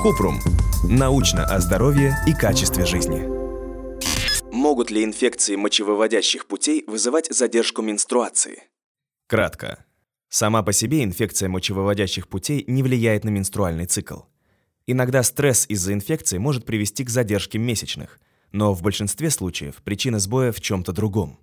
Купрум. Научно о здоровье и качестве жизни. Могут ли инфекции мочевыводящих путей вызывать задержку менструации? Кратко. Сама по себе инфекция мочевыводящих путей не влияет на менструальный цикл. Иногда стресс из-за инфекции может привести к задержке месячных, но в большинстве случаев причина сбоя в чем-то другом.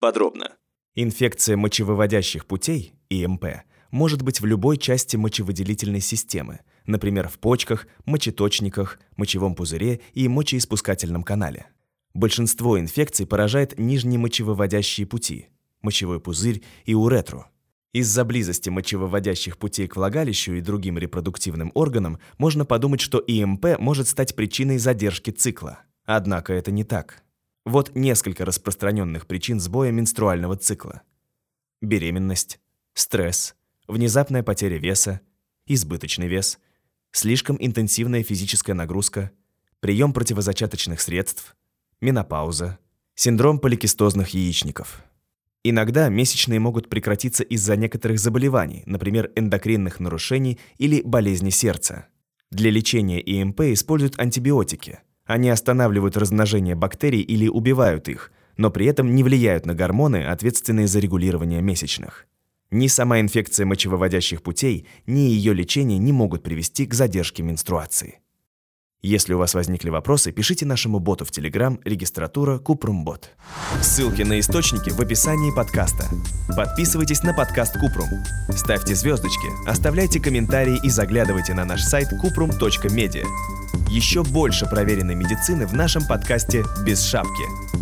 Подробно. Инфекция мочевыводящих путей, ИМП, может быть в любой части мочевыделительной системы, например, в почках, мочеточниках, мочевом пузыре и мочеиспускательном канале. Большинство инфекций поражает нижние мочевыводящие пути, мочевой пузырь и уретру. Из-за близости мочевыводящих путей к влагалищу и другим репродуктивным органам можно подумать, что ИМП может стать причиной задержки цикла. Однако это не так. Вот несколько распространенных причин сбоя менструального цикла. Беременность, стресс, внезапная потеря веса, избыточный вес, слишком интенсивная физическая нагрузка, прием противозачаточных средств, менопауза, синдром поликистозных яичников. Иногда месячные могут прекратиться из-за некоторых заболеваний, например, эндокринных нарушений или болезни сердца. Для лечения ИМП используют антибиотики. Они останавливают размножение бактерий или убивают их, но при этом не влияют на гормоны, ответственные за регулирование месячных. Ни сама инфекция мочевыводящих путей, ни ее лечение не могут привести к задержке менструации. Если у вас возникли вопросы, пишите нашему боту в Telegram регистратура Купрумбот. Ссылки на источники в описании подкаста. Подписывайтесь на подкаст Купрум. Ставьте звездочки, оставляйте комментарии и заглядывайте на наш сайт kuprum.media. Еще больше проверенной медицины в нашем подкасте «Без шапки».